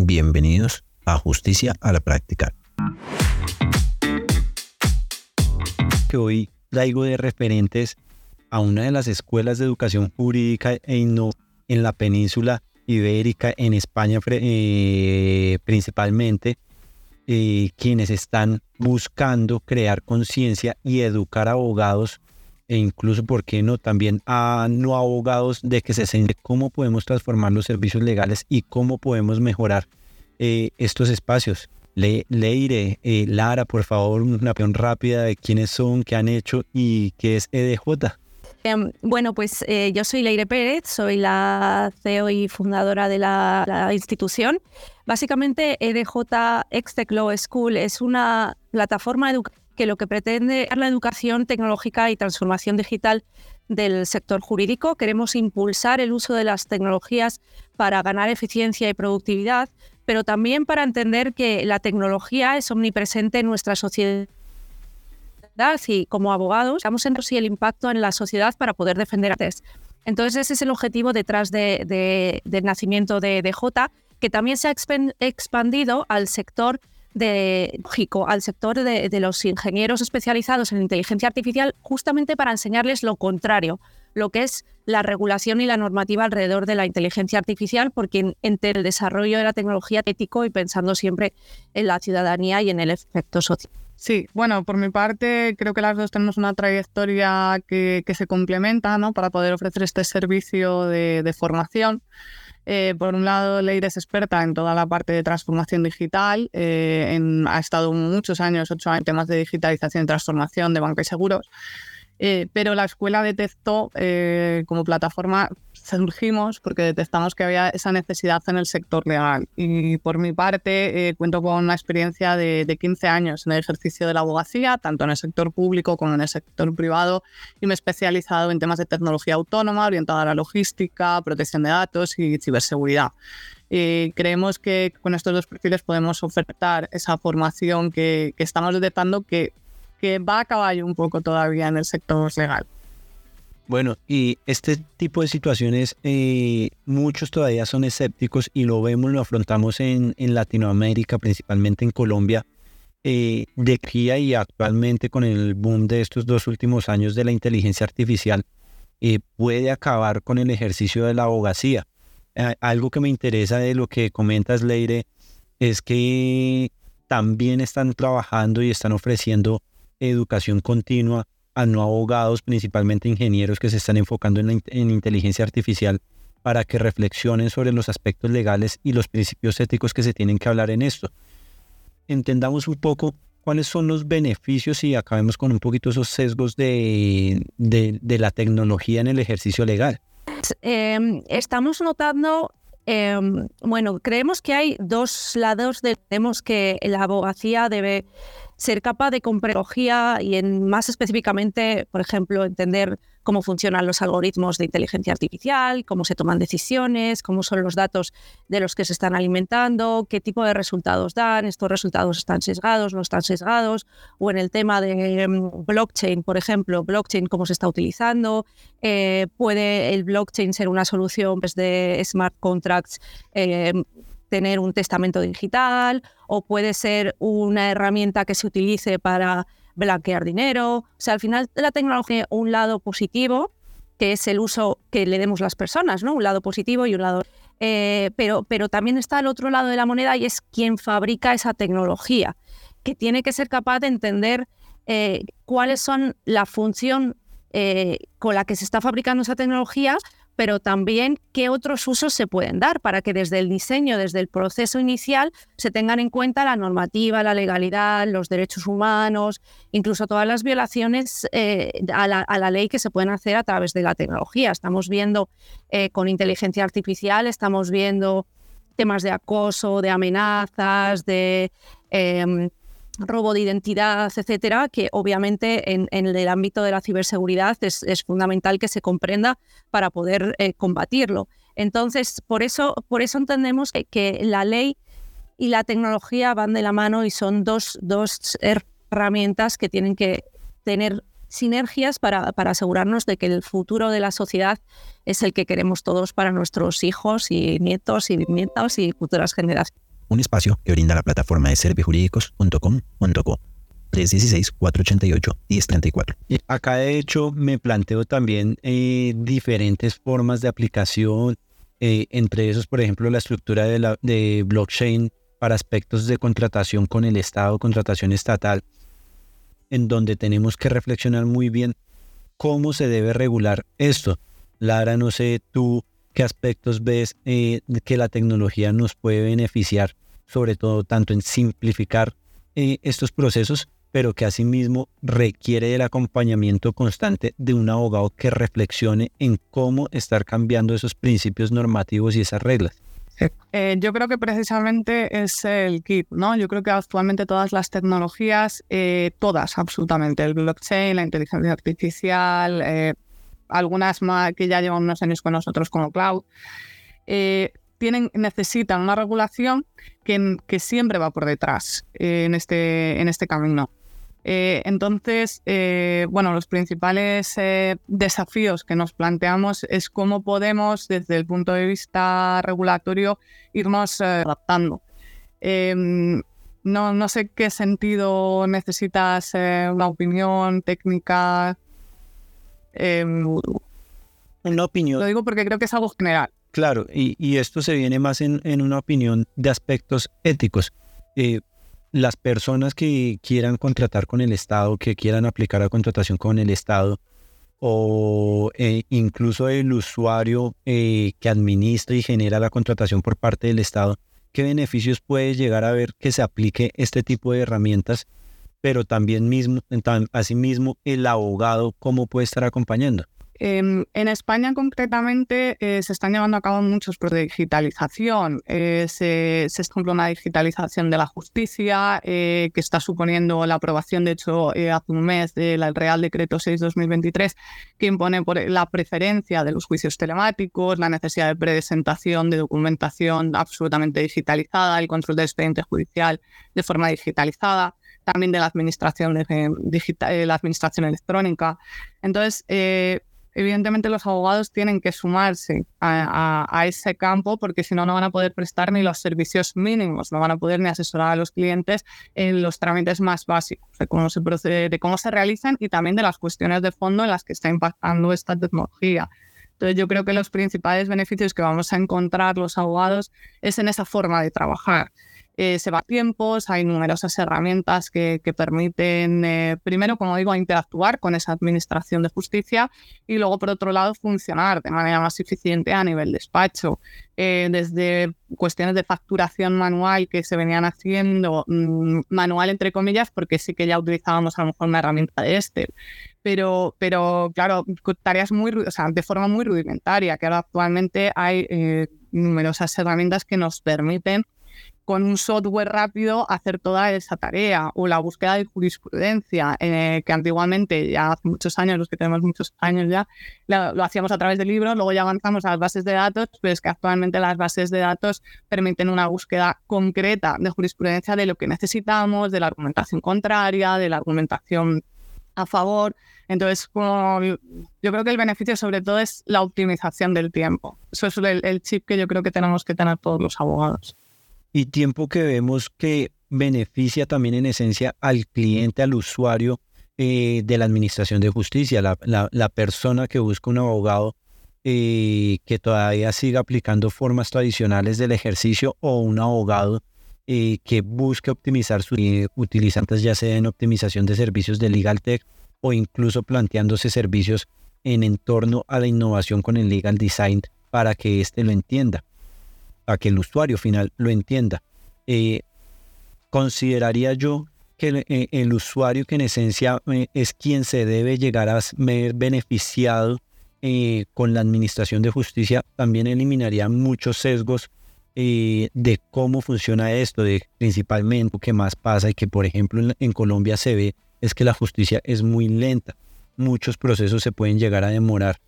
Bienvenidos a Justicia a la Práctica. Hoy traigo de referentes a una de las escuelas de educación jurídica e en la península ibérica, en España eh, principalmente, eh, quienes están buscando crear conciencia y educar abogados e incluso, ¿por qué no?, también a no abogados de que se siente cómo podemos transformar los servicios legales y cómo podemos mejorar eh, estos espacios. Le, Leire, eh, Lara, por favor, una opinión rápida de quiénes son, qué han hecho y qué es EDJ. Em, bueno, pues eh, yo soy Leire Pérez, soy la CEO y fundadora de la, institución. Básicamente, EDJ Extech Law School es una plataforma educativa que lo que pretende es la educación tecnológica y transformación digital del sector jurídico. Queremos impulsar el uso de las tecnologías para ganar eficiencia y productividad, pero también para entender que la tecnología es omnipresente en nuestra sociedad y como abogados estamos en el impacto en la sociedad para poder defender antes. Entonces ese es el objetivo detrás del nacimiento de DJ, que también se ha expandido al sector de, al sector de, los ingenieros especializados en inteligencia artificial justamente para enseñarles lo contrario, lo que es la regulación y la normativa alrededor de la inteligencia artificial, porque entre el desarrollo de la tecnología ético y pensando siempre en la ciudadanía y en el efecto social. Sí, bueno, por mi parte creo que las dos tenemos una trayectoria que, se complementa ¿no? para poder ofrecer este servicio de formación. Eh, por un lado, Leire es experta en toda la parte de transformación digital. Eh, ha estado muchos años, ocho años, en temas de digitalización y transformación de banca y seguros. Eh, pero la escuela detectó como plataforma surgimos porque detectamos que había esa necesidad en el sector legal. Y por mi parte, eh, cuento con una experiencia de, 15 años en el ejercicio de la abogacía, tanto en el sector público como en el sector privado, y me he especializado en temas de tecnología autónoma, orientada a la logística, protección de datos y ciberseguridad. Y creemos que con estos dos perfiles podemos ofertar esa formación que, que estamos detectando que, que va a caballo un poco todavía en el sector legal. Bueno, y este tipo de situaciones, eh, muchos todavía son escépticos y lo vemos, lo afrontamos en, Latinoamérica, principalmente en Colombia, eh, de aquí y actualmente con el boom de estos dos últimos años de la inteligencia artificial, eh, puede acabar con el ejercicio de la abogacía. algo que me interesa de lo que comentas, Leire, es que también están trabajando y están ofreciendo educación continua a no abogados, principalmente ingenieros que se están enfocando en, inteligencia artificial para que reflexionen sobre los aspectos legales y los principios éticos que se tienen que hablar en esto. Entendamos un poco cuáles son los beneficios y acabemos con un poquito esos sesgos de, la tecnología en el ejercicio legal. Em, estamos notando, em, bueno, creemos que hay dos lados, de, tenemos que la abogacía debe ser capaz de comprender y en, más específicamente, por ejemplo, entender cómo funcionan los algoritmos de inteligencia artificial, cómo se toman decisiones, cómo son los datos de los que se están alimentando, qué tipo de resultados dan, estos resultados están sesgados, no están sesgados, o en el tema de mm, blockchain, por ejemplo, blockchain, cómo se está utilizando, eh, puede el blockchain ser una solución pues, de smart contracts eh, tener un testamento digital o puede ser una herramienta que se utilice para blanquear dinero. O sea, al final la tecnología un lado positivo, que es el uso que le demos las personas, ¿no? Un lado positivo y un lado... Eh, pero, pero también está el otro lado de la moneda y es quien fabrica esa tecnología, que tiene que ser capaz de entender eh, cuáles son la función eh, con la que se está fabricando esa tecnología pero también qué otros usos se pueden dar para que desde el diseño, desde el proceso inicial, se tengan en cuenta la normativa, la legalidad, los derechos humanos, incluso todas las violaciones eh, a, la, ley que se pueden hacer a través de la tecnología. Estamos viendo eh, con inteligencia artificial, estamos viendo temas de acoso, de amenazas, de... Em, robo de identidad, etcétera, que obviamente en, el ámbito de la ciberseguridad es, fundamental que se comprenda para poder eh, combatirlo. Entonces, por eso, por eso entendemos que, la ley y la tecnología van de la mano y son dos, dos herramientas que tienen que tener sinergias para, para, asegurarnos de que el futuro de la sociedad es el que queremos todos para nuestros hijos y nietos y nietos y futuras generaciones. Un espacio que brinda la plataforma de servijurídicos.com.co. 316-488-1034. Acá de hecho me planteo también eh, diferentes formas de aplicación, eh, entre esos por ejemplo la estructura de, la, de blockchain para aspectos de contratación con el Estado, contratación estatal, en donde tenemos que reflexionar muy bien cómo se debe regular esto. Lara, no sé tú qué aspectos ves eh, que la tecnología nos puede beneficiar, sobre todo tanto en simplificar estos procesos pero que asimismo requiere el acompañamiento constante de un abogado que reflexione en cómo estar cambiando esos principios normativos y esas reglas. Eh, yo creo que precisamente es el kit, ¿no? Yo creo que actualmente todas las tecnologías, eh, todas absolutamente, el blockchain, la inteligencia artificial, eh, algunas que ya llevan unos años con nosotros como cloud, tienen, necesitan una regulación que, que siempre va por detrás en, este, en este camino. Eh, entonces, eh, bueno, los principales eh, desafíos que nos planteamos es cómo podemos, desde el punto de vista regulatorio, irnos adaptando. Em, no, no, sé qué sentido necesitas una opinión técnica. Em, una opinión. Lo digo porque creo que es algo general. Claro, y, esto se viene más en, en, una opinión de aspectos éticos las personas que quieran contratar con el Estado, que quieran aplicar a contratación con el Estado, o eh, incluso el usuario eh, que administra y genera la contratación por parte del Estado, ¿qué beneficios puede llegar a ver que se aplique este tipo de herramientas? Pero también mismo, asimismo, el abogado, ¿cómo puede estar acompañando? Em, en España concretamente eh, se están llevando a cabo muchos proyectos de digitalización. Eh, se, se una digitalización de la justicia eh, que está suponiendo la aprobación, de hecho, hace un mes del Real Decreto 6-2023 que impone por la preferencia de los juicios telemáticos, la necesidad de presentación de documentación absolutamente digitalizada, el control del expediente judicial de forma digitalizada también de la administración, de, la administración electrónica. Entonces, evidentemente los abogados tienen que sumarse a, ese campo porque si no, no van a poder prestar ni los servicios mínimos, no van a poder ni asesorar a los clientes en los trámites más básicos, de cómo se procede, de cómo se realizan y también de las cuestiones de fondo en las que está impactando esta tecnología. Entonces yo creo que los principales beneficios que vamos a encontrar los abogados es en esa forma de trabajar. Eh, se va a tiempos, hay numerosas herramientas que, permiten, eh, primero, como digo, interactuar con esa administración de justicia y luego, por otro lado, funcionar de manera más eficiente a nivel despacho. Eh, desde cuestiones de facturación manual que se venían haciendo, mm, manual entre comillas, porque sí que ya utilizábamos a lo mejor una herramienta de este, pero, pero claro, tareas muy, de forma muy rudimentaria, que ahora actualmente hay numerosas herramientas que nos permiten con un software rápido hacer toda esa tarea o la búsqueda de jurisprudencia, eh, que antiguamente, ya hace muchos años, los que tenemos muchos años ya, lo, hacíamos a través de libros, luego ya avanzamos a las bases de datos, pero es que actualmente las bases de datos permiten una búsqueda concreta de jurisprudencia de lo que necesitamos, de la argumentación contraria, de la argumentación a favor. Entonces, como yo creo que el beneficio sobre todo es la optimización del tiempo. Eso es el chip que yo creo que tenemos que tener todos los abogados y tiempo que vemos que beneficia también en esencia al cliente, al usuario eh, de la administración de justicia, la, persona que busca un abogado eh, que todavía siga aplicando formas tradicionales del ejercicio o un abogado eh, que busque optimizar sus utilizantes, ya sea en optimización de servicios de Legal Tech o incluso planteándose servicios en entorno a la innovación con el legal design para que éste lo entienda a que el usuario final lo entienda. Eh, consideraría yo que eh, el, usuario que en esencia eh, es quien se debe llegar a ver beneficiado con la administración de justicia, también eliminaría muchos sesgos de cómo funciona esto, de principalmente lo que más pasa y que por ejemplo en, en Colombia se ve es que la justicia es muy lenta. Muchos procesos se pueden llegar a demorar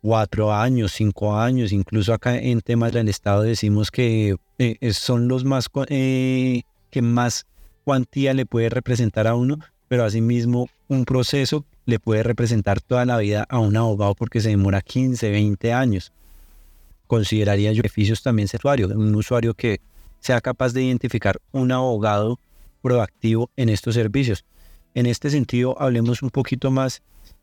cuatro años, cinco años, incluso acá en temas del Estado decimos que eh, son los más eh, que más cuantía le puede representar a uno, pero asimismo un proceso le puede representar toda la vida a un abogado porque se demora 15, 20 años. Consideraría yo beneficios también usuario, un usuario que sea capaz de identificar un abogado proactivo en estos servicios. En este sentido, hablemos un poquito más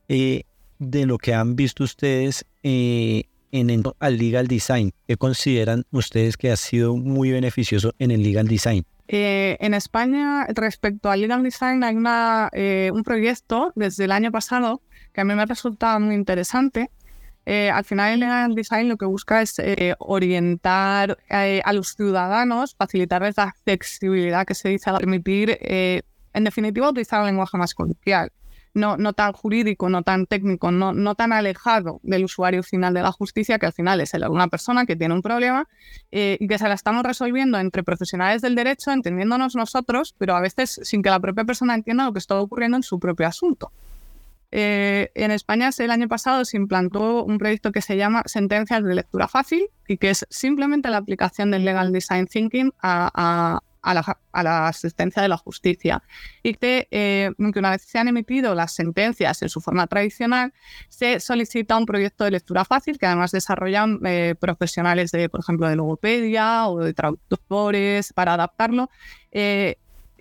eh, de lo que han visto ustedes eh, en el al legal design. ¿Qué consideran ustedes que ha sido muy beneficioso en el legal design? Eh, en España, respecto al legal design, hay una, un proyecto desde el año pasado que a mí me ha resultado muy interesante, eh, al final el legal design lo que busca es eh, orientar eh, a los ciudadanos, facilitarles la flexibilidad que se dice permitir, en definitiva, utilizar un lenguaje más coloquial. No, no tan jurídico, no tan técnico, no, no tan alejado del usuario final de la justicia, que al final es una persona que tiene un problema y que se la estamos resolviendo entre profesionales del derecho, entendiéndonos nosotros, pero a veces sin que la propia persona entienda lo que está ocurriendo en su propio asunto. Eh, en España el año pasado se implantó un proyecto que se llama Sentencias de Lectura Fácil y que es simplemente la aplicación del Legal Design Thinking a, la, asistencia de la justicia. Y que, eh, una vez se han emitido las sentencias en su forma tradicional, se solicita un proyecto de lectura fácil que además desarrollan eh, profesionales de, por ejemplo, de logopedia o de traductores para adaptarlo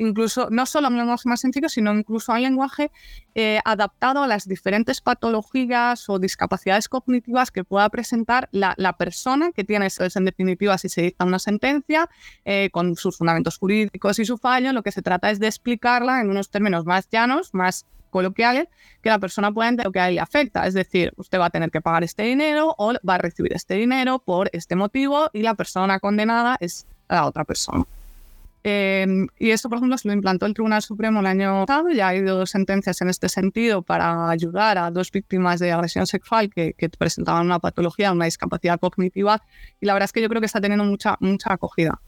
incluso no solo un lenguaje más sencillo, sino incluso un lenguaje eh, adaptado a las diferentes patologías o discapacidades cognitivas que pueda presentar la, persona que tiene, eso es en definitiva, si se dicta una sentencia, eh, con sus fundamentos jurídicos y su fallo, lo que se trata es de explicarla en unos términos más llanos, más coloquiales, que la persona pueda entender lo que a él afecta. Es decir, usted va a tener que pagar este dinero o va a recibir este dinero por este motivo y la persona condenada es la otra persona. Em, y esto, por ejemplo, se lo implantó el Tribunal Supremo el año pasado. Ya ha habido dos sentencias en este sentido para ayudar a dos víctimas de agresión sexual que, presentaban una patología, una discapacidad cognitiva. Y la verdad es que yo creo que está teniendo mucha, mucha acogida.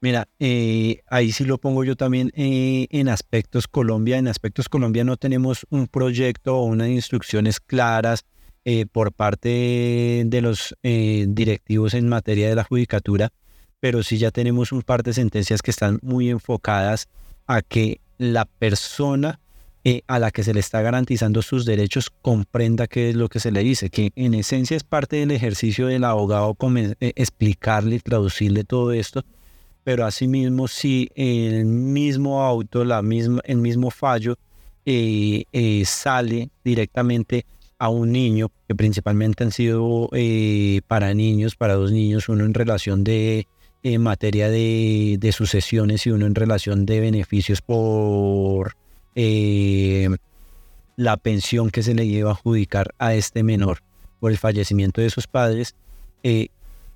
Mira, eh, ahí sí lo pongo yo también eh, en aspectos Colombia. En aspectos Colombia no tenemos un proyecto o unas instrucciones claras eh, por parte de los directivos en materia de la judicatura pero sí ya tenemos un par de sentencias que están muy enfocadas a que la persona eh, a la que se le está garantizando sus derechos comprenda qué es lo que se le dice, que en esencia es parte del ejercicio del abogado eh, explicarle y traducirle todo esto, pero asimismo si el mismo auto, la misma, el mismo fallo eh, sale directamente a un niño, que principalmente han sido para niños, para dos niños, uno en relación de en materia de, sucesiones y uno en relación de beneficios por eh, la pensión que se le lleva a adjudicar a este menor por el fallecimiento de sus padres. Eh,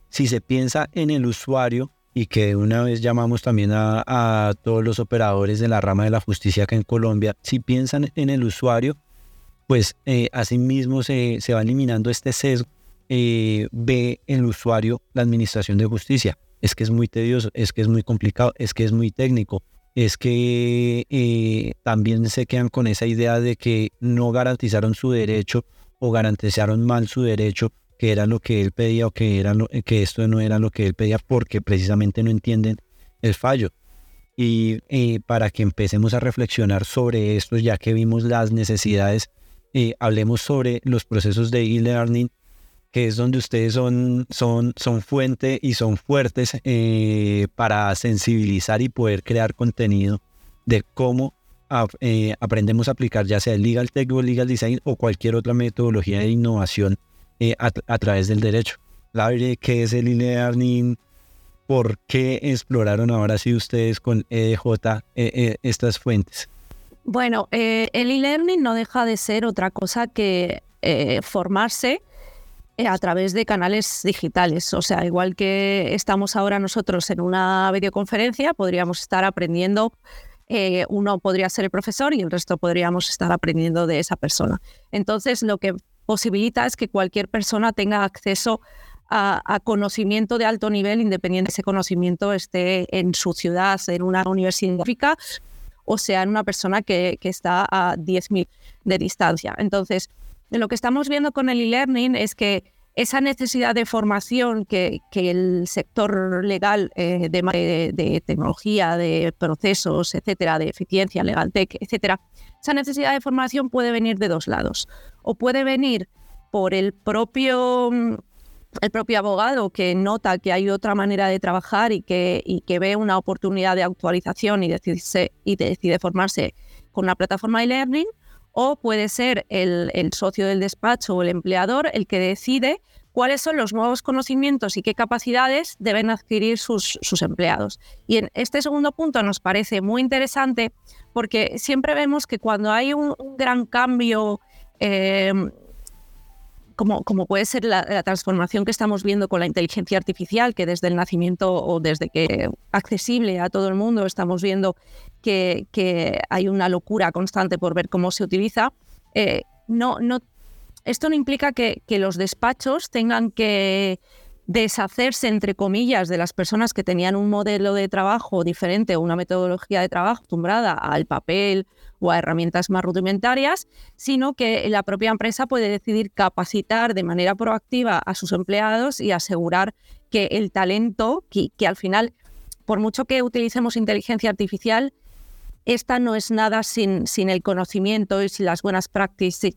si se piensa en el usuario, y que una vez llamamos también a, todos los operadores de la rama de la justicia acá en Colombia, si piensan en el usuario, pues eh, asimismo se, se, va eliminando este sesgo, ve el usuario la administración de justicia es que es muy tedioso, es que es muy complicado, es que es muy técnico, es que eh, también se quedan con esa idea de que no garantizaron su derecho o garantizaron mal su derecho, que era lo que él pedía o que, era que esto no era lo que él pedía porque precisamente no entienden el fallo. Y eh, para que empecemos a reflexionar sobre esto, ya que vimos las necesidades, eh, hablemos sobre los procesos de e-learning que es donde ustedes son, son, son fuente y son fuertes eh, para sensibilizar y poder crear contenido de cómo eh, aprendemos a aplicar ya sea el Legal Tech o el Legal Design o cualquier otra metodología de innovación eh, a, través del derecho. ¿qué es el e-learning? ¿Por qué exploraron ahora sí ustedes con EDJ estas fuentes? Bueno, el e-learning no deja de ser otra cosa que formarse a través de canales digitales. O sea, igual que estamos ahora nosotros en una videoconferencia, podríamos estar aprendiendo, eh, uno podría ser el profesor y el resto podríamos estar aprendiendo de esa persona. Entonces, lo que posibilita es que cualquier persona tenga acceso a, conocimiento de alto nivel, independiente de ese conocimiento esté en su ciudad, en una universidad o sea en una persona que, que está a 10.000 de distancia. Entonces, lo que estamos viendo con el e-learning es que esa necesidad de formación que, el sector legal eh, de, tecnología, de procesos, etcétera, de eficiencia, legal tech, etcétera, esa necesidad de formación puede venir de dos lados. O puede venir por el propio el propio abogado que nota que hay otra manera de trabajar y que, y que ve una oportunidad de actualización y, y decide formarse con una plataforma e-learning, o puede ser el, socio del despacho o el empleador el que decide cuáles son los nuevos conocimientos y qué capacidades deben adquirir sus, empleados. Y en este segundo punto nos parece muy interesante porque siempre vemos que cuando hay un, un gran cambio eh, como, como puede ser la, transformación que estamos viendo con la inteligencia artificial, que desde el nacimiento o desde que accesible a todo el mundo estamos viendo que, hay una locura constante por ver cómo se utiliza, eh, no, no, esto no implica que los despachos tengan que deshacerse, entre comillas, de las personas que tenían un modelo de trabajo diferente o una metodología de trabajo acostumbrada al papel o a herramientas más rudimentarias, sino que la propia empresa puede decidir capacitar de manera proactiva a sus empleados y asegurar que el talento, que, al final, por mucho que utilicemos inteligencia artificial, esta no es nada sin, sin el conocimiento y sin las buenas prácticas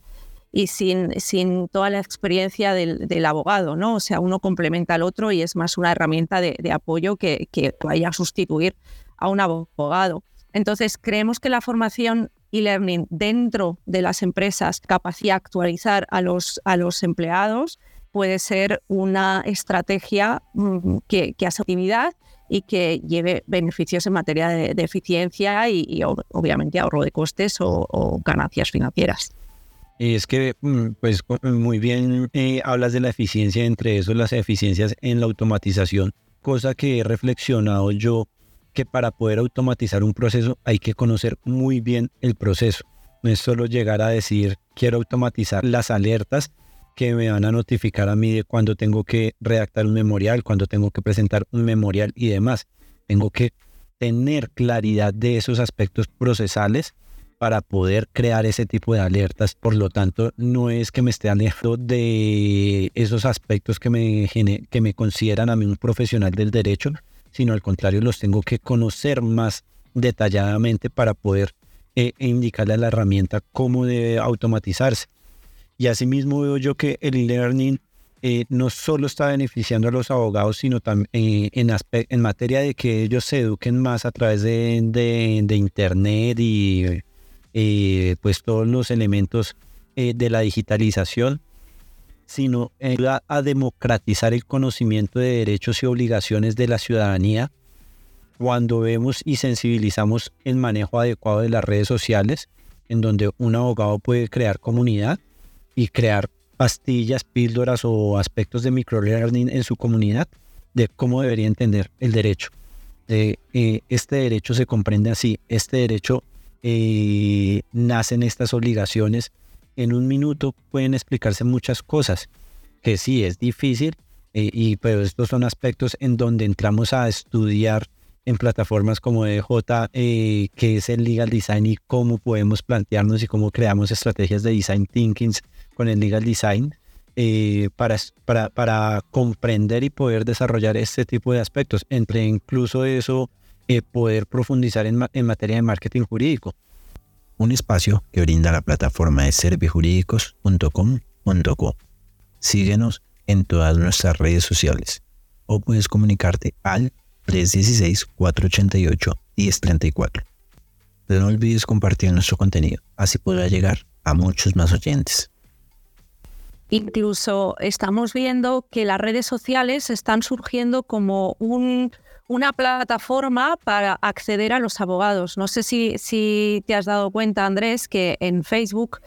y sin, sin toda la experiencia del, abogado, ¿no? O sea, uno complementa al otro y es más una herramienta de, apoyo que, que, vaya a sustituir a un abogado. Entonces, creemos que la formación e-learning dentro de las empresas, capacidad actualizar a los, a los empleados, puede ser una estrategia mm, que, que hace actividad y que lleve beneficios en materia de, eficiencia y, obviamente ahorro de costes o, ganancias financieras. Es que, mm, pues muy bien eh, hablas de la eficiencia, entre eso las eficiencias en la automatización, cosa que he reflexionado yo que para poder automatizar un proceso hay que conocer muy bien el proceso. No es solo llegar a decir quiero automatizar las alertas que me van a notificar a mí de cuando tengo que redactar un memorial, cuando tengo que presentar un memorial y demás. Tengo que tener claridad de esos aspectos procesales para poder crear ese tipo de alertas. Por lo tanto, no es que me esté alejando de esos aspectos que me, que me consideran a mí un profesional del derecho, sino al contrario los tengo que conocer más detalladamente para poder eh, indicarle a la herramienta cómo debe automatizarse. Y asimismo veo yo que el e-learning eh, no solo está beneficiando a los abogados, sino también eh, en, en, materia de que ellos se eduquen más a través de, de, Internet y pues todos los elementos de la digitalización sino ayuda a democratizar el conocimiento de derechos y obligaciones de la ciudadanía cuando vemos y sensibilizamos el manejo adecuado de las redes sociales, en donde un abogado puede crear comunidad y crear pastillas, píldoras o aspectos de microlearning en su comunidad de cómo debería entender el derecho. De, eh, este derecho se comprende así, este derecho eh, nacen estas obligaciones en un minuto pueden explicarse muchas cosas, que sí es difícil, eh, y, pero estos son aspectos en donde entramos a estudiar en plataformas como DJ, eh, qué es el legal design y cómo podemos plantearnos y cómo creamos estrategias de design thinking con el legal design eh, para, para, para, comprender y poder desarrollar este tipo de aspectos. Entre incluso eso, poder profundizar en, en materia de marketing jurídico un espacio que brinda la plataforma de servijurídicos.com.co. Síguenos en todas nuestras redes sociales o puedes comunicarte al 316-488-1034. No olvides compartir nuestro contenido, así podrá llegar a muchos más oyentes. Incluso estamos viendo que las redes sociales están surgiendo como un una plataforma para acceder a los abogados. No sé si, si te has dado cuenta, Andrés, que en Facebook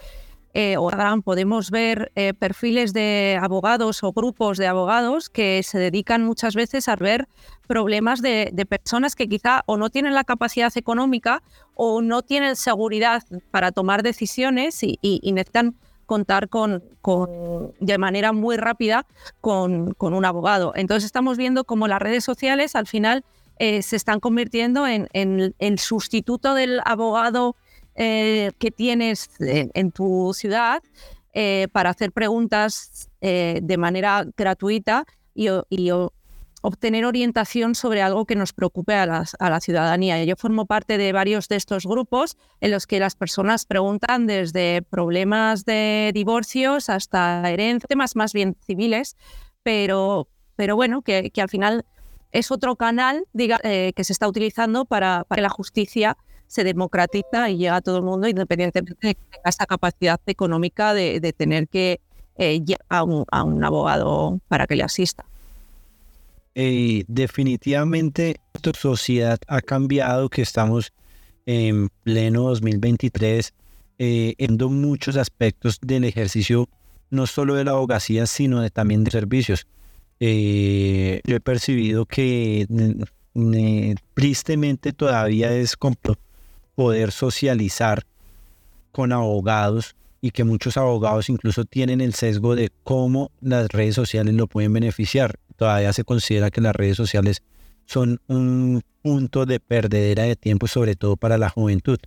eh, o Instagram podemos ver eh, perfiles de abogados o grupos de abogados que se dedican muchas veces a ver problemas de, personas que quizá o no tienen la capacidad económica o no tienen seguridad para tomar decisiones y, y necesitan contar con, con, de manera muy rápida con, con, un abogado. Entonces estamos viendo cómo las redes sociales al final eh, se están convirtiendo en, en, el sustituto del abogado eh, que tienes en, tu ciudad eh, para hacer preguntas de manera gratuita y, y, obtener orientación sobre algo que nos preocupe a, la ciudadanía. Yo formo parte de varios de estos grupos en los que las personas preguntan desde problemas de divorcios hasta herencias, temas más bien civiles, pero, bueno, que, al final es otro canal eh, que se está utilizando para, que la justicia se democratiza y llega a todo el mundo independientemente de que tenga esa capacidad económica de, tener que eh, a, a, un, abogado para que le asista. Definitivamente nuestra sociedad ha cambiado, que estamos en pleno 2023, eh, muchos aspectos del ejercicio, no solo de la abogacía, sino de, también de servicios. Eh, yo he percibido que eh, tristemente todavía es poder socializar con abogados y que muchos abogados incluso tienen el sesgo de cómo las redes sociales lo pueden beneficiar. Todavía se considera que las redes sociales son un punto de perdedera de tiempo, sobre todo para la juventud.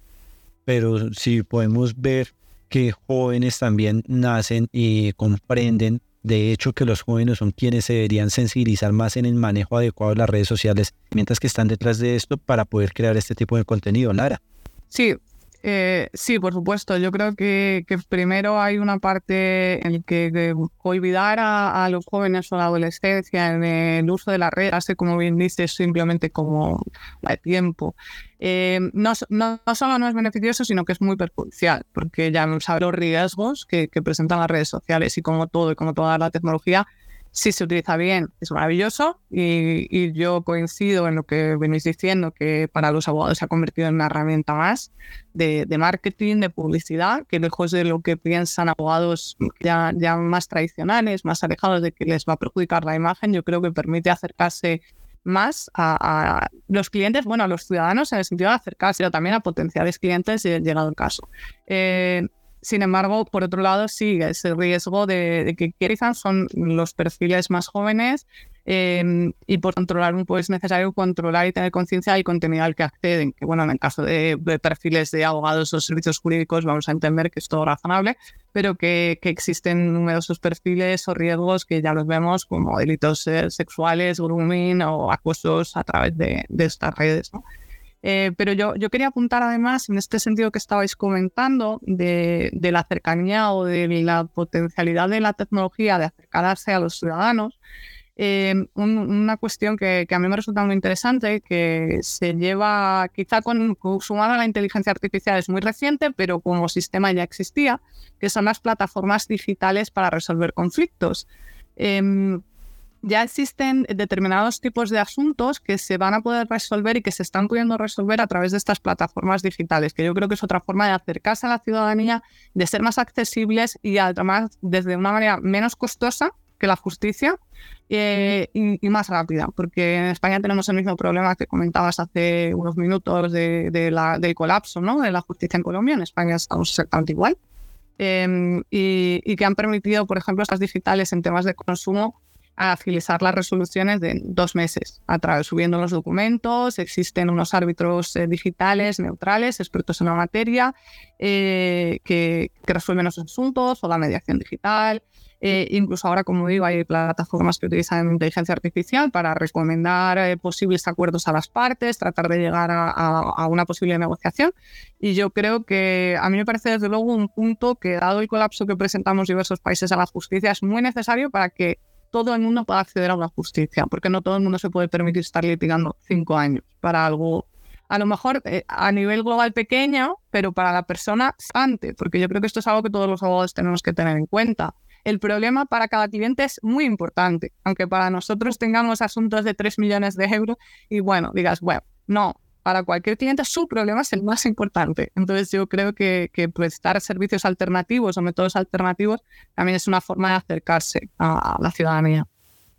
Pero si podemos ver que jóvenes también nacen y comprenden de hecho que los jóvenes son quienes se deberían sensibilizar más en el manejo adecuado de las redes sociales, mientras que están detrás de esto para poder crear este tipo de contenido, Lara. Sí, eh, sí, por supuesto. Yo creo que, primero hay una parte en que, que olvidar a, los jóvenes o la adolescencia en el uso de la red, así como bien dices, simplemente como de tiempo. Eh, no, solo no es beneficioso, sino que es muy perjudicial, porque ya sabe los riesgos que presentan las redes sociales y como todo y como toda la tecnología si se utiliza bien, es maravilloso y, yo coincido en lo que venís diciendo, que para los abogados se ha convertido en una herramienta más de, marketing, de publicidad, que lejos de lo que piensan abogados ya, más tradicionales, más alejados de que les va a perjudicar la imagen, yo creo que permite acercarse más a, los clientes, bueno, a los ciudadanos en el sentido de acercarse, también a potenciales clientes, llegado el caso. Eh, sin embargo, por otro lado, sí, ese riesgo de, que quizás son los perfiles más jóvenes eh, y por controlar un pues es necesario controlar y tener conciencia del contenido al que acceden. Que bueno, en el caso de, perfiles de abogados o servicios jurídicos vamos a entender que es todo razonable, pero que, existen numerosos perfiles o riesgos que ya los vemos como delitos sexuales, grooming o acosos a través de, de estas redes. ¿no? Eh, pero yo, yo quería apuntar además, en este sentido que estabais comentando, de, de, la cercanía o de la potencialidad de la tecnología de acercarse a los ciudadanos, eh, un, una cuestión que, que, a mí me resulta muy interesante, que se lleva quizá con, sumada a la inteligencia artificial, es muy reciente, pero como sistema ya existía, que son las plataformas digitales para resolver conflictos. Eh, ya existen determinados tipos de asuntos que se van a poder resolver y que se están pudiendo resolver a través de estas plataformas digitales, que yo creo que es otra forma de acercarse a la ciudadanía, de ser más accesibles y además desde una manera menos costosa que la justicia eh, y, y, más rápida, porque en España tenemos el mismo problema que comentabas hace unos minutos de, de la, del colapso ¿no? de la justicia en Colombia. En España estamos exactamente igual. Eh, y, y que han permitido, por ejemplo, estas digitales en temas de consumo a agilizar las resoluciones de dos meses, a través subiendo los documentos, existen unos árbitros eh, digitales neutrales, expertos en la materia, eh, que, resuelven los asuntos o la mediación digital. Eh, incluso ahora, como digo, hay plataformas que utilizan inteligencia artificial para recomendar posibles acuerdos a las partes, tratar de llegar a, una posible negociación. Y yo creo que a mí me parece desde luego un punto que, dado el colapso que presentamos diversos países a la justicia, es muy necesario para que todo el mundo pueda acceder a la justicia, porque no todo el mundo se puede permitir estar litigando cinco años para algo, a lo mejor eh, a nivel global pequeño, pero para la persona antes, porque yo creo que esto es algo que todos los abogados tenemos que tener en cuenta. El problema para cada cliente es muy importante, aunque para nosotros tengamos asuntos de 3 millones de euros y bueno, digas, bueno, no, para cualquier cliente su problema es el más importante. Entonces yo creo que, prestar servicios alternativos o métodos alternativos también es una forma de acercarse a, la ciudadanía.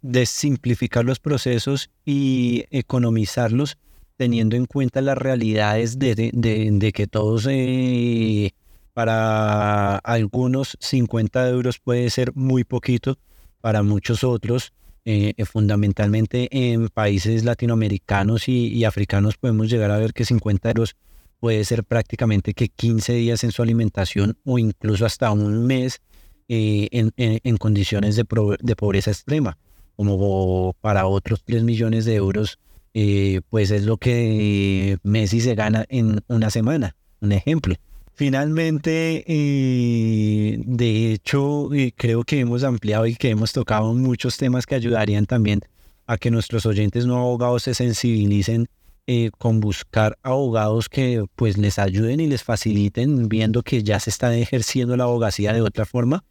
De simplificar los procesos y economizarlos teniendo en cuenta las realidades de, de, de, de que todos, eh, para algunos 50 euros puede ser muy poquito, para muchos otros eh, fundamentalmente en países latinoamericanos y, africanos podemos llegar a ver que 50 euros puede ser prácticamente que 15 días en su alimentación o incluso hasta un mes eh, en, condiciones de, pro, de, pobreza extrema, como para otros 3 millones de euros, eh, pues es lo que Messi se gana en una semana, un ejemplo. Finalmente, eh, de hecho, eh, creo que hemos ampliado y que hemos tocado muchos temas que ayudarían también a que nuestros oyentes no abogados se sensibilicen eh, con buscar abogados que pues les ayuden y les faciliten viendo que ya se está ejerciendo la abogacía de otra forma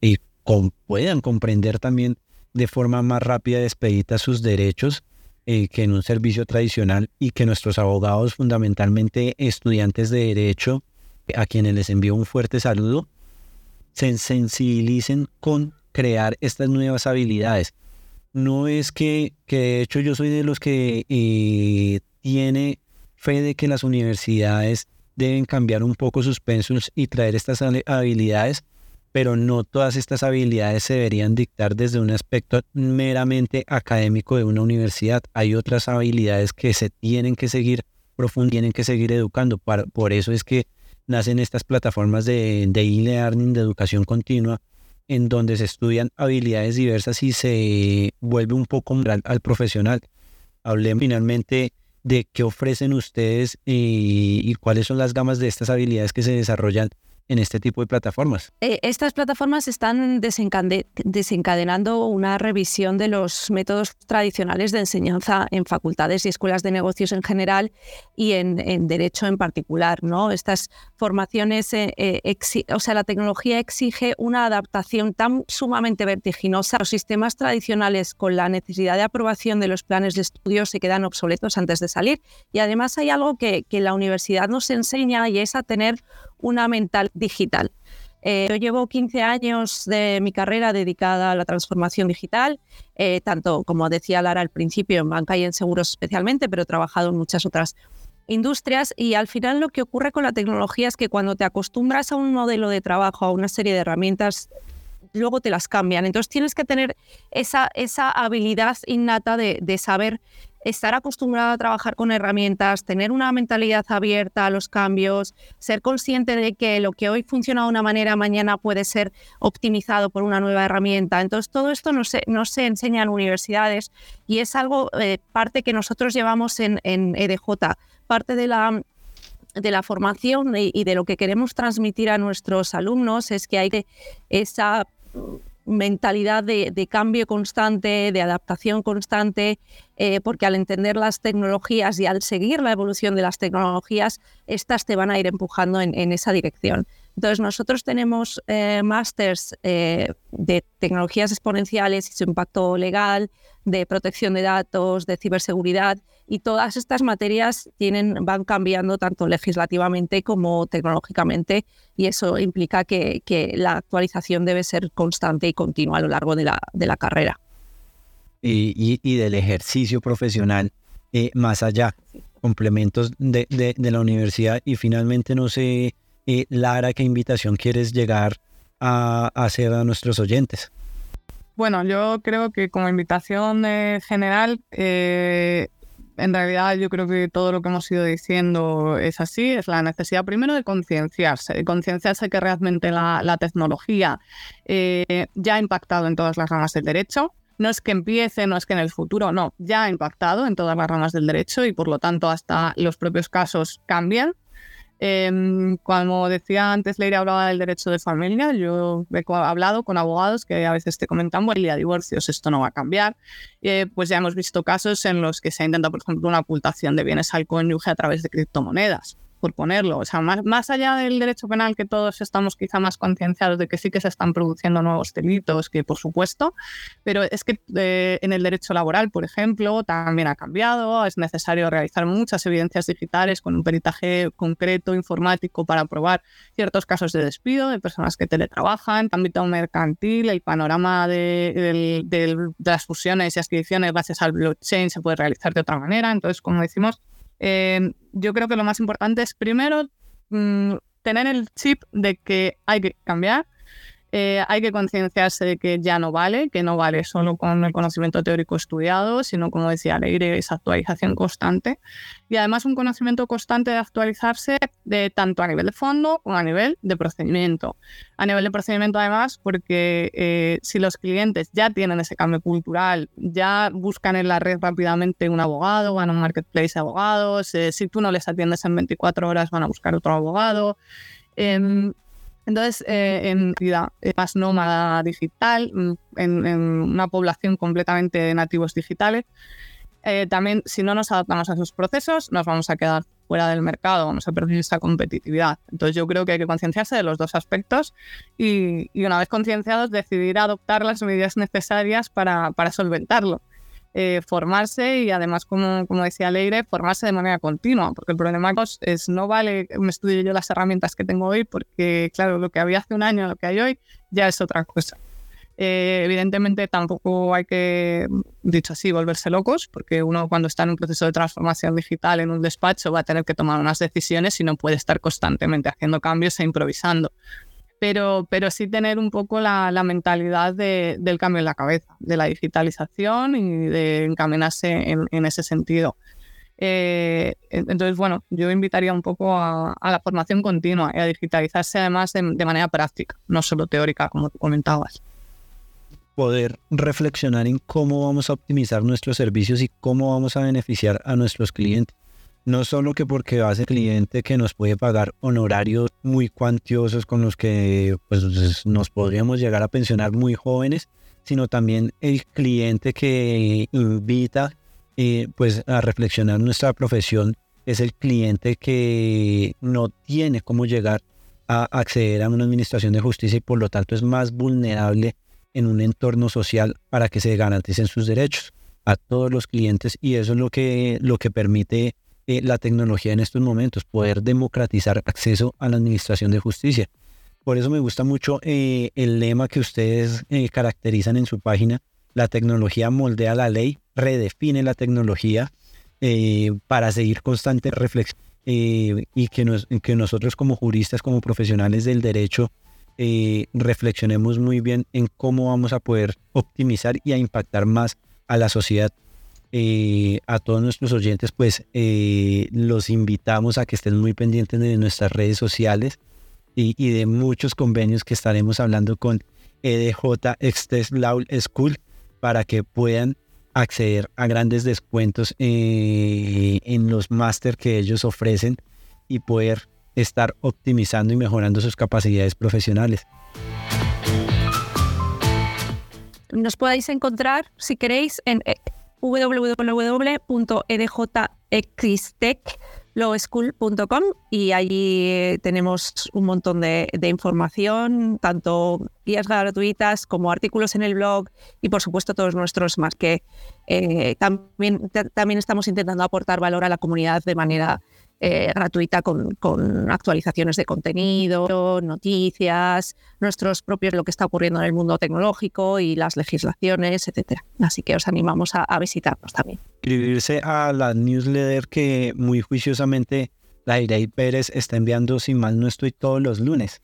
y puedan comprender también de forma más rápida y expedita sus derechos que en un servicio tradicional y que nuestros abogados, fundamentalmente estudiantes de derecho, a quienes les envío un fuerte saludo, se sensibilicen con crear estas nuevas habilidades. No es que, que de hecho yo soy de los que eh, tiene fe de que las universidades deben cambiar un poco sus pensos y traer estas habilidades, pero no todas estas habilidades se deberían dictar desde un aspecto meramente académico de una universidad. Hay otras habilidades que se tienen que seguir profundizando, tienen que seguir educando. por eso es que nacen estas plataformas de e-learning, de educación continua, en donde se estudian habilidades diversas y se vuelve un poco al, al profesional. Hablemos finalmente de qué ofrecen ustedes y, y, cuáles son las gamas de estas habilidades que se desarrollan en este tipo de plataformas? Eh, estas plataformas están desencadenando una revisión de los métodos tradicionales de enseñanza en facultades y escuelas de negocios en general y en, derecho en particular. ¿no? Estas formaciones, eh, eh, o sea, la tecnología exige una adaptación tan sumamente vertiginosa. Los sistemas tradicionales con la necesidad de aprobación de los planes de estudio se quedan obsoletos antes de salir. Y además hay algo que, que la universidad nos enseña y es a tener una mental digital. Eh, yo llevo 15 años de mi carrera dedicada a la transformación digital, eh, tanto como decía Lara al principio, en banca y en seguros especialmente, pero he trabajado en muchas otras industrias y al final lo que ocurre con la tecnología es que cuando te acostumbras a un modelo de trabajo, a una serie de herramientas, luego te las cambian. Entonces tienes que tener esa, esa habilidad innata de, de saber estar acostumbrado a trabajar con herramientas, tener una mentalidad abierta a los cambios, ser consciente de que lo que hoy funciona de una manera, mañana puede ser optimizado por una nueva herramienta. Entonces, todo esto no se, no se enseña en universidades y es algo, eh, parte que nosotros llevamos en, en EDJ, parte de la de la formación y, de lo que queremos transmitir a nuestros alumnos es que hay esa mentalidad de, cambio constante, de adaptación constante, eh, porque al entender las tecnologías y al seguir la evolución de las tecnologías, estas te van a ir empujando en esa dirección. Entonces, nosotros tenemos eh, másters eh, de tecnologías exponenciales y su impacto legal, de protección de datos, de ciberseguridad, y todas estas materias tienen, van cambiando tanto legislativamente como tecnológicamente, y eso implica que, la actualización debe ser constante y continua a lo largo de la, de la carrera. Y, del ejercicio profesional eh, más allá, complementos de, de la universidad, y finalmente no sé Lara, ¿qué invitación quieres llegar a, hacer a nuestros oyentes? Bueno, yo creo que como invitación eh, general, eh, en realidad yo creo que todo lo que hemos ido diciendo es así, es la necesidad primero de concienciarse, de concienciarse que realmente la, tecnología eh, ya ha impactado en todas las ramas del derecho, no es que empiece, no es que en el futuro, no, ya ha impactado en todas las ramas del derecho y por lo tanto hasta los propios casos cambian. Eh, como decía antes, Leira hablaba del derecho de familia. Yo he hablado con abogados que a veces te comentan, bueno, y a divorcios esto no va a cambiar. Eh, pues ya hemos visto casos en los que se ha intentado, por ejemplo, una ocultación de bienes al cónyuge a través de criptomonedas por ponerlo. O sea, más, más allá del derecho penal, que todos estamos quizá más concienciados de que sí que se están produciendo nuevos delitos, que por supuesto, pero es que eh, en el derecho laboral, por ejemplo, también ha cambiado. Es necesario realizar muchas evidencias digitales con un peritaje concreto, informático, para probar ciertos casos de despido de personas que teletrabajan. Ámbito mercantil, el panorama de, de las fusiones y adquisiciones gracias al blockchain se puede realizar de otra manera. Entonces, como decimos, eh, yo creo que lo más importante es primero mm, tener el chip de que hay que cambiar, eh, hay que concienciarse de que ya no vale, que no vale solo con el conocimiento teórico estudiado, sino, como decía Leire, esa actualización constante. Y además un conocimiento constante de actualizarse de tanto a nivel de fondo como a nivel de procedimiento. A nivel de procedimiento, además, porque eh, si los clientes ya tienen ese cambio cultural, ya buscan en la red rápidamente un abogado, van a un marketplace de abogados, eh, si tú no les atiendes en 24 horas, van a buscar otro abogado. Entonces, eh, en vida más nómada digital, mm, en, una población completamente de nativos digitales, eh, también si no nos adaptamos a esos procesos, nos vamos a quedar fuera del mercado, vamos a perder esa competitividad. Entonces yo creo que hay que concienciarse de los dos aspectos y, una vez concienciados decidir adoptar las medidas necesarias para, para solventarlo. Eh, formarse y además, como, como decía Leire, formarse de manera continua, porque el problema es no vale me estudie yo las herramientas que tengo hoy, porque claro, lo que había hace un año, lo que hay hoy, ya es otra cosa. Eh, evidentemente tampoco hay que, dicho así, volverse locos, porque uno cuando está en un proceso de transformación digital en un despacho va a tener que tomar unas decisiones y no puede estar constantemente haciendo cambios e improvisando pero, pero sí tener un poco la, mentalidad del cambio en la cabeza, de la digitalización y de encaminarse en, ese sentido. Eh, entonces, bueno, yo invitaría un poco a, la formación continua y a digitalizarse además de, de, manera práctica, no solo teórica, como tú comentabas. Poder reflexionar en cómo vamos a optimizar nuestros servicios y cómo vamos a beneficiar a nuestros clientes no solo que porque va a ser cliente que nos puede pagar honorarios muy cuantiosos con los que pues, nos podríamos llegar a pensionar muy jóvenes, sino también el cliente que invita eh, pues a reflexionar nuestra profesión es el cliente que no tiene cómo llegar a acceder a una administración de justicia y por lo tanto es más vulnerable en un entorno social para que se garanticen sus derechos a todos los clientes y eso es lo que, lo que permite eh, la tecnología en estos momentos, poder democratizar acceso a la administración de justicia. Por eso me gusta mucho eh, el lema que ustedes eh, caracterizan en su página, la tecnología moldea la ley, redefine la tecnología para seguir constante reflexión y que, que nosotros como juristas, como profesionales del derecho, reflexionemos muy bien en cómo vamos a poder optimizar y a impactar más a la sociedad eh, a todos nuestros oyentes, pues eh, los invitamos a que estén muy pendientes de nuestras redes sociales y, de muchos convenios que estaremos hablando con EDJ Extess Law School para que puedan acceder a grandes descuentos eh, en los máster que ellos ofrecen y poder estar optimizando y mejorando sus capacidades profesionales. Nos podéis encontrar, si queréis, en www.edjxtechlowschool.com y allí eh, tenemos un montón de, información, tanto guías gratuitas como artículos en el blog y por supuesto todos nuestros más que eh, también, también estamos intentando aportar valor a la comunidad de manera eh, gratuita con, actualizaciones de contenido, noticias, nuestros propios, lo que está ocurriendo en el mundo tecnológico y las legislaciones, etcétera. Así que os animamos a, visitarnos también. Inscribirse a la newsletter que muy juiciosamente la Irei Pérez está enviando, si mal no estoy, todos los lunes.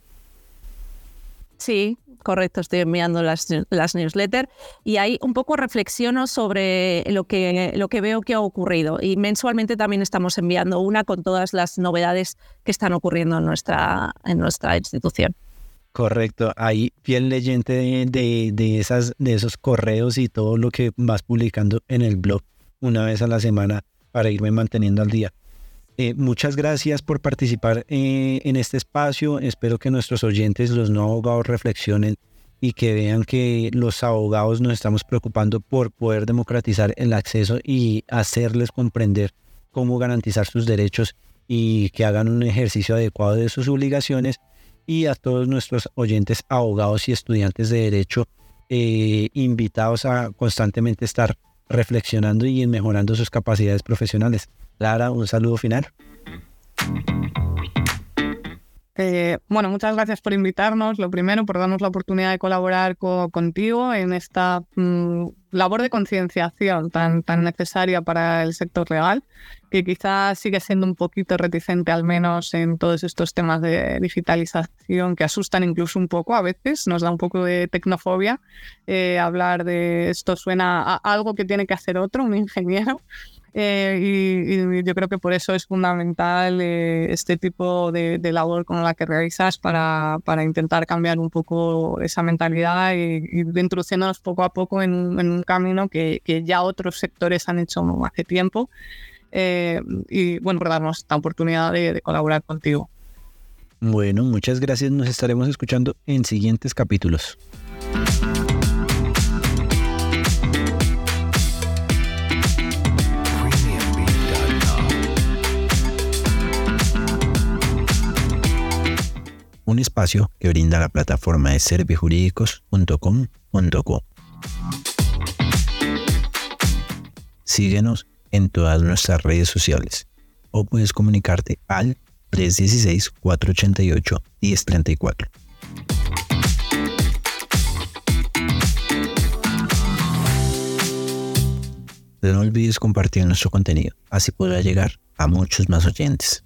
Sí, correcto, estoy enviando las, las newsletters y ahí un poco reflexiono sobre lo que, lo que veo que ha ocurrido. Y mensualmente también estamos enviando una con todas las novedades que están ocurriendo en nuestra, en nuestra institución. Correcto, ahí fiel leyente de, de, esas, de esos correos y todo lo que vas publicando en el blog una vez a la semana para irme manteniendo al día. Eh, muchas gracias por participar eh, en este espacio. Espero que nuestros oyentes, los no abogados, reflexionen y que vean que los abogados nos estamos preocupando por poder democratizar el acceso y hacerles comprender cómo garantizar sus derechos y que hagan un ejercicio adecuado de sus obligaciones. Y a todos nuestros oyentes, abogados y estudiantes de derecho, eh, invitados a constantemente estar reflexionando y mejorando sus capacidades profesionales. Lara, un saludo final. Eh, bueno, muchas gracias por invitarnos, lo primero, por darnos la oportunidad de colaborar contigo en esta mm, labor de concienciación tan, tan necesaria para el sector legal, que quizás sigue siendo un poquito reticente, al menos en todos estos temas de digitalización que asustan incluso un poco a veces, nos da un poco de tecnofobia eh, hablar de esto, suena a algo que tiene que hacer otro, un ingeniero. Eh, y, yo creo que por eso es fundamental eh, este tipo de, labor con la que realizas para, para, intentar cambiar un poco esa mentalidad y, y introduciéndonos poco a poco en, un camino que, que, ya otros sectores han hecho hace tiempo. Eh, y bueno, por darnos esta oportunidad de, colaborar contigo. Bueno, muchas gracias. Nos estaremos escuchando en siguientes capítulos. un espacio que brinda la plataforma de servijurídicos.com.co. Síguenos en todas nuestras redes sociales o puedes comunicarte al 316-488-1034. No olvides compartir nuestro contenido, así podrá llegar a muchos más oyentes.